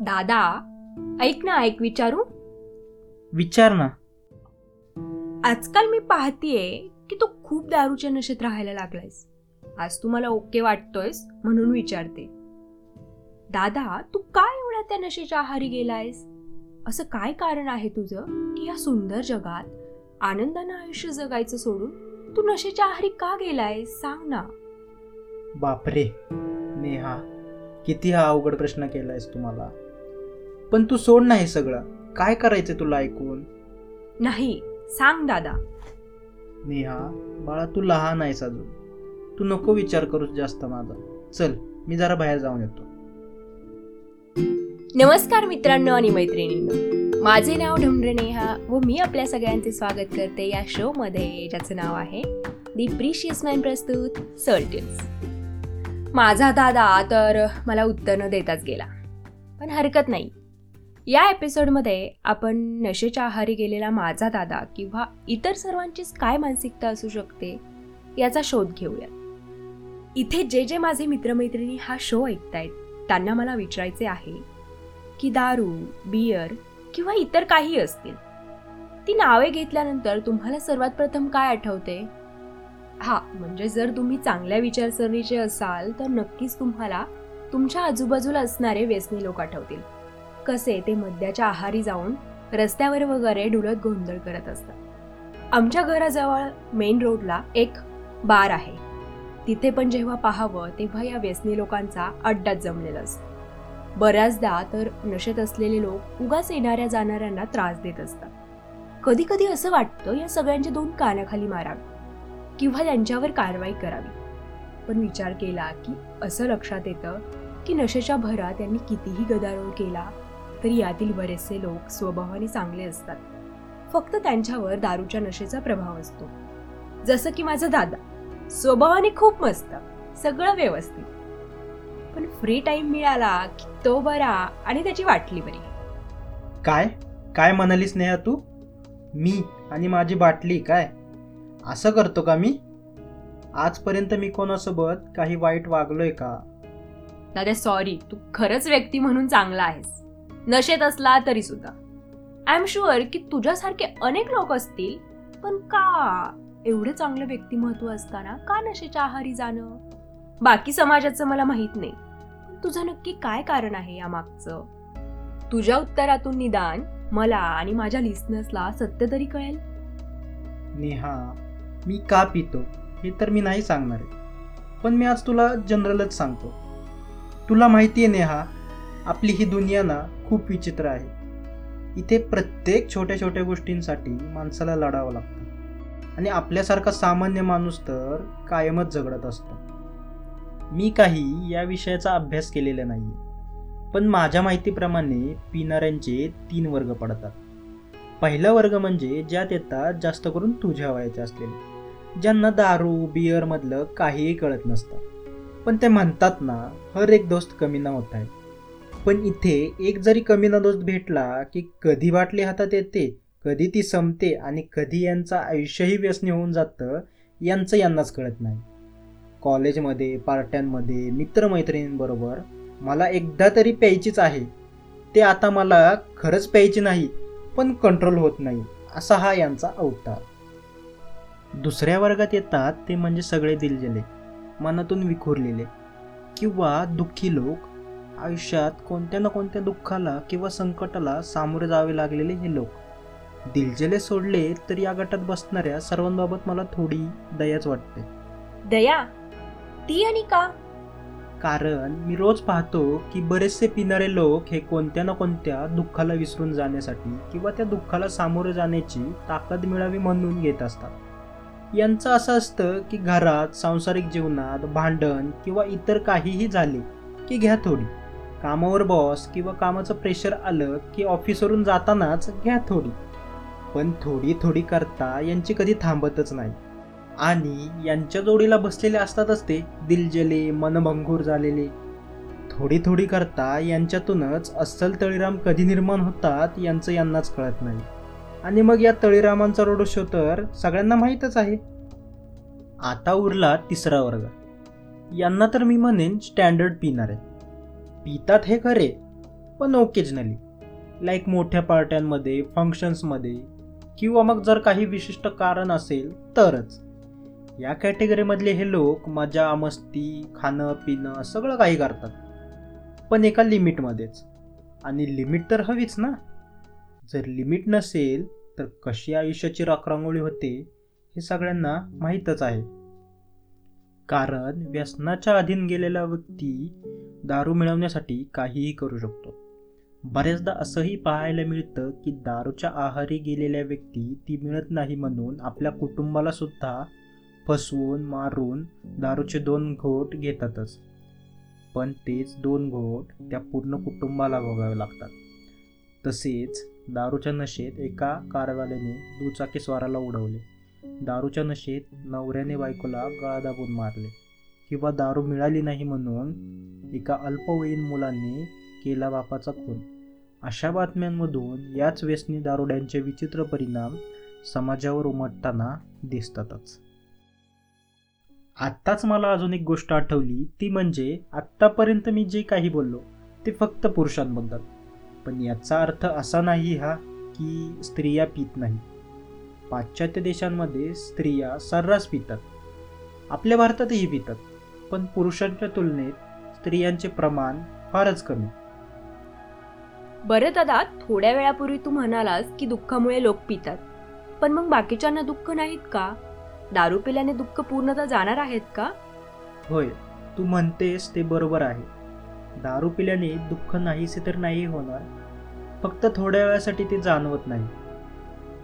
दादा ऐक ना ऐक विचारू? विचार ना. आजकाल मी पाहतीये की तू खूप दारूच्या नशेत राहायला लागलायस. आज तू मला ओके वाटतोयस म्हणून विचारते. दादा तू काय एवढ्या त्या नशेच्या आहारी गेलायस? असं काय कारण आहे तुझं की या सुंदर जगात आनंदानं आयुष्य जगायचं सोडून तू नशेच्या आहारी का गेलायस? सांग ना. बापरे नेहा किती हा अवघड प्रश्न केलायस तुम्हाला. पण तू सोड ना हे सगळं. काय करायचं तुला ऐकून? नाही सांग दादा. नेहा बाळा तू लहान आहेस अजून. तू नको विचार करूस जास्त माझा. चल मी जरा बाहेर जाऊन येतो. नमस्कार मित्रांनो आणि मैत्रिणींनो. माझे नाव ढमढ नेहा व मी आपल्या सगळ्यांचे स्वागत करते या शो मध्ये ज्याचं नाव आहे दी प्रिशियस मॅन प्रस्तुत सर्टिल्स माझा दादा तर मला उत्तर न देताच गेला. पण हरकत नाही. या एपिसोडमध्ये आपण नशेच्या आहारी गेलेला माझा दादा किंवा इतर सर्वांचीच काय मानसिकता असू शकते याचा शोध घेऊयात. इथे जे जे माझे मित्रमैत्रिणी हा शो ऐकतायत त्यांना मला विचारायचे आहे की दारू बियर किंवा इतर काही असतील ती नावे घेतल्यानंतर तुम्हाला सर्वात प्रथम काय आठवते? हा म्हणजे जर तुम्ही चांगल्या विचारसरणीचे असाल तर नक्कीच तुम्हाला तुमच्या आजूबाजूला असणारे व्यसनी लोक आठवतील. कसे ते मद्याच्या आहारी जाऊन रस्त्यावर वगैरे डुलत गोंधळ करत असतात. आमच्या घराजवळ मेन रोडला एक बार आहे. तिथे पण जेव्हा पाहावं तेव्हा या व्यसनी लोकांचा अड्डाच जमलेला असतो. बऱ्याचदा तर नशेत असलेले लोक उगाच येणाऱ्या जाणाऱ्यांना त्रास देत असतात. कधी कधी असं वाटतं या सगळ्यांच्या दोन कानाखाली मारावे किंवा त्यांच्यावर कारवाई करावी. पण विचार केला की असं लक्षात येतं की नशेच्या भरात त्यांनी कितीही गदारोळ केला तरी यातील बरेचसे लोक स्वभावाने चांगले असतात. फक्त त्यांच्यावर दारूच्या नशेचा प्रभाव असतो. जसं की माझा दादा. स्वभावाने खूप मस्त. सगळं व्यवस्थित. पण फ्री टाइम मिळाला की तो बरा आणि त्याची वाटली बरी. काय? काय म्हणालीस नेहा तू? मी आणि माझी बाटली काय? असं करतो का मी? आजपर्यंत मी कोणासोबत काही वाईट वागलोय का? दादा सॉरी तू खरंच व्यक्ती म्हणून चांगला आहेस. नशेत असला तरी सुद्धा. आय एम शुअर की तुझ्यासारखे अनेक लोक असतील पण का एवढं चांगलं व्यक्तिमत्व असताना का नशेच्या आहारी जाणं? बाकी समाजाचं मला माहीत नाही. पण तुझं नक्की काय कारण आहे या मागचं तुझ्या उत्तरातून निदान मला आणि माझ्या लिस्नर्सला सत्य तरी कळेल? नेहा मी का पितो? हे तर मी नाही सांगणार आहे. पण मी आज तुला जनरलच सांगतो. तुला माहिती आहे नेहा आपली ही दुनिया ना खूप विचित्र आहे. इथे प्रत्येक छोट्या छोट्या गोष्टींसाठी माणसाला लढावं लागतं. आणि आपल्यासारखा सामान्य माणूस तर कायमच झगडत असतो. मी काही या विषयाचा अभ्यास केलेला नाही पण माझ्या माहितीप्रमाणे पिणाऱ्यांचे तीन वर्ग पडतात. पहिला वर्ग म्हणजे ज्यात येतात जास्त करून तुझ्या वयाचे असलेले. ज्यांना दारू बिअरमधलं काहीही कळत नसतं. पण ते म्हणतात ना हर एक दोस्त कमी न होत आहे. पण इथे एक जरी कमी ना दोस्त भेटला की कधी बाटली हातात येते कधी ती संपते आणि कधी यांचं आयुष्यही व्यसनी होऊन जातं यांचं यांनाच कळत नाही. कॉलेजमध्ये पार्ट्यांमध्ये मित्रमैत्रिणींबरोबर मला एकदा तरी प्यायचीच आहे. ते आता मला खरंच प्यायची नाही पण कंट्रोल होत नाही असा हा यांचा अवतार. दुसऱ्या वर्गात येतात ते म्हणजे सगळे दिलजले मनातून विखुरलेले. किंवा दुःखी लोक आयुष्यात कोणत्या ना कोणत्या दुःखाला किंवा संकटाला सामोरे जावे लागलेले हे लोक. दिलजले सोडले तर या गटात बसणाऱ्या सर्वांबाबत मला थोडी दयाच वाटते. दया? ती आणि का? कारण मी रोज पाहतो की बरेचसे पिणारे लोक हे कोणत्या ना कोणत्या दुःखाला विसरून जाण्यासाठी किंवा त्या दुःखाला सामोरे जाण्याची ताकद मिळावी म्हणून घेत असतात. यांचं असं असतं की घरात सांसारिक जीवनात भांडण किंवा इतर काहीही झाले की घ्या थोडी. कामावर बॉस किंवा कामाचं प्रेशर आलं की ऑफिसवरून जातानाच घ्या थोडी. पण थोडी थोडी करता यांची कधी थांबतच नाही. आणि यांच्या जोडीला बसलेले असतातच ते दिलजले मनभंगूर झालेले. थोडी थोडी करता यांच्यातूनच अस्सल तळीराम कधी निर्माण होतात यांचं यांनाच कळत नाही. आणि मग या तळीरामांचा रोड शो तर सगळ्यांना माहीतच आहे. आता उरला तिसरा वर्ग. यांना तर मी म्हणेन स्टँडर्ड पिणार आहे. पितात हे खरे पण ओकेजनली लाईक मोठ्या पार्ट्यांमध्ये फंक्शन्समध्ये किंवा मग जर काही विशिष्ट कारण असेल तरच. या कॅटेगरीमधले हे लोक मजा मस्ती खाणं पिणं सगळं काही करतात. पण एका लिमिटमध्येच. आणि लिमिट तर हवीच ना? जर लिमिट नसेल तर कशी आयुष्याची राखरांगोळी होते हे सगळ्यांना माहीतच आहे. कारण व्यसनाच्या अधीन गेलेला व्यक्ती दारू मिळवण्यासाठी काहीही करू शकतो. बऱ्याचदा असंही पाहायला मिळतं की दारूच्या आहारी गेलेल्या व्यक्ती ती मिळत नाही म्हणून आपल्या कुटुंबाला सुद्धा फसवून मारून दारूचे दोन घोट घेतातच. पण तेच दोन घोट त्या पूर्ण कुटुंबाला भोगावे लागतात. तसेच दारूच्या नशेत एका कारवाल्याने दुचाकी स्वाराला उडवले. दारूच्या नशेत नवऱ्याने बायकोला गळा दाबून मारले. किंवा दारू मिळाली नाही म्हणून एका अल्पवयीन मुलांनी केला बापाचा खून. अशा बातम्यांमधून याच व्यसनी दारुड्यांचे विचित्र परिणाम समाजावर उमटताना दिसतातच. आत्ताच मला अजून एक गोष्ट आठवली ती म्हणजे आत्तापर्यंत मी जे काही बोललो ते फक्त पुरुषांबद्दल. पण याचा अर्थ असा नाही हा की स्त्रिया पित नाही पाश्चात्य देशांमध्ये स्त्रिया सर्रास पितात. आपल्या भारतातही पितात पण पुरुषांच्या तुलनेत स्त्रियांचे प्रमाण फारच कमी. बरं दादा थोड्या वेळापूर्वी तू म्हणालास की दुःखामुळे लोक पितात. पण मग बाकीच्यांना दुःख नाहीत का? दारू पिल्याने दुःख पूर्णतः जाणार आहेत का? होय तू म्हणतेस ते बरोबर आहे. दारू पिल्याने दुःख नाहीसे तर नाही होणार. फक्त थोड्या वेळासाठी ते जाणवत नाही.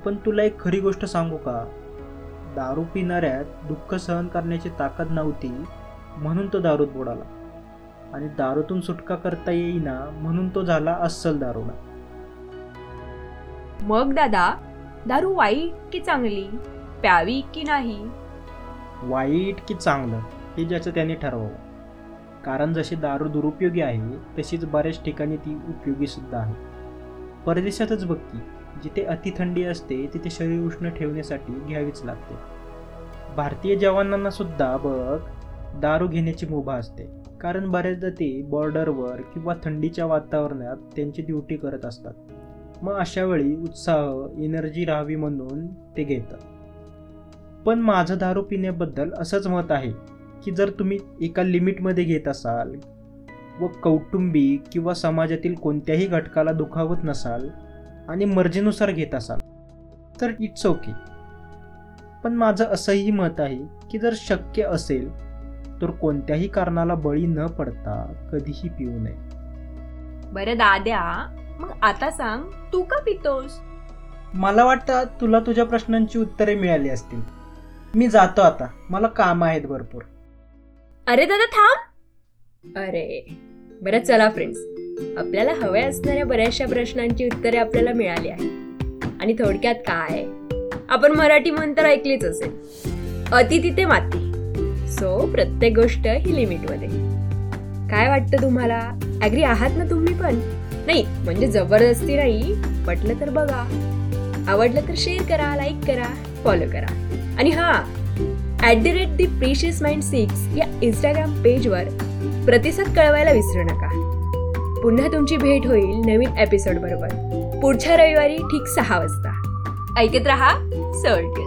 पण तुला एक खरी गोष्ट सांगू का? दारू पिणाऱ्यात दुःख सहन करण्याची ताकद नव्हती म्हणून तो दारूत बुडाला. आणि दारूतून सुटका करता येईना म्हणून तो झाला अस्सल दारुडा मग दादा दारू वाईट की चांगली? प्यावी की नाही? वाईट की चांगलं हे ज्याचं त्याने ठरवावं कारण जशी दारू दुरुपयोगी आहे तशीच बऱ्याच ठिकाणी ती उपयोगी सुद्धा आहे. परदेशातच बघ की. जिथे अतिथंडी असते तिथे शरीर उष्ण ठेवण्यासाठी घ्यावीच लागते. भारतीय जवानांना सुद्धा बघ दारू घेण्याची मुभा असते. कारण बऱ्याचदा ते बॉर्डरवर किंवा थंडीच्या वातावरणात त्यांची ड्युटी करत असतात. मग अशा वेळी उत्साह एनर्जी राहावी म्हणून ते घेतात. पण माझं दारू पिण्याबद्दल असंच मत आहे की जर तुम्ही एका लिमिटमध्ये घेत असाल व कौटुंबिक किंवा समाजातील कोणत्याही घटकाला दुखावत नसाल आणि मर्जीनुसार घेत असाल तर इट्स ओके पण माझं असंही मत आहे की जर शक्य असेल तर कोणत्याही कारणाला बळी न पडता कधीही पिऊ नये. बरं दाद्या मग आता सांग तू का पितोस? मला वाटतं तुला तुझ्या प्रश्नांची उत्तरे मिळाली असतील. मी जातो आता मला काम आहेत भरपूर. अरे दादा थांब. अरे बरं चला फ्रेंड्स आपल्याला हव्या असणाऱ्या बऱ्याचशा प्रश्नांची उत्तरे आपल्याला मिळाली आहेत. आणि थोडक्यात काय? आपण मराठी म्हण तर ऐकलीच असेल. अति तिथे माती. सो प्रत्येक गोष्ट ही लिमिटमध्ये काय वाटतं तुम्हाला? ॲग्री आहात ना तुम्ही पण? नाही म्हणजे जबरदस्ती नाही. पटलं तर बघा. आवडलं तर शेअर करा लाईक करा फॉलो करा. आणि हां at the rate the precious mind six या इंस्टाग्राम पेजवर प्रतिसाद कळवायला विसरू नका. पुन्हा तुमची भेट होईल नवीन एपिसोड बरोबर. पुढच्या रविवारी ठीक सहा वाजता. ऐकत रहा सर्टन्स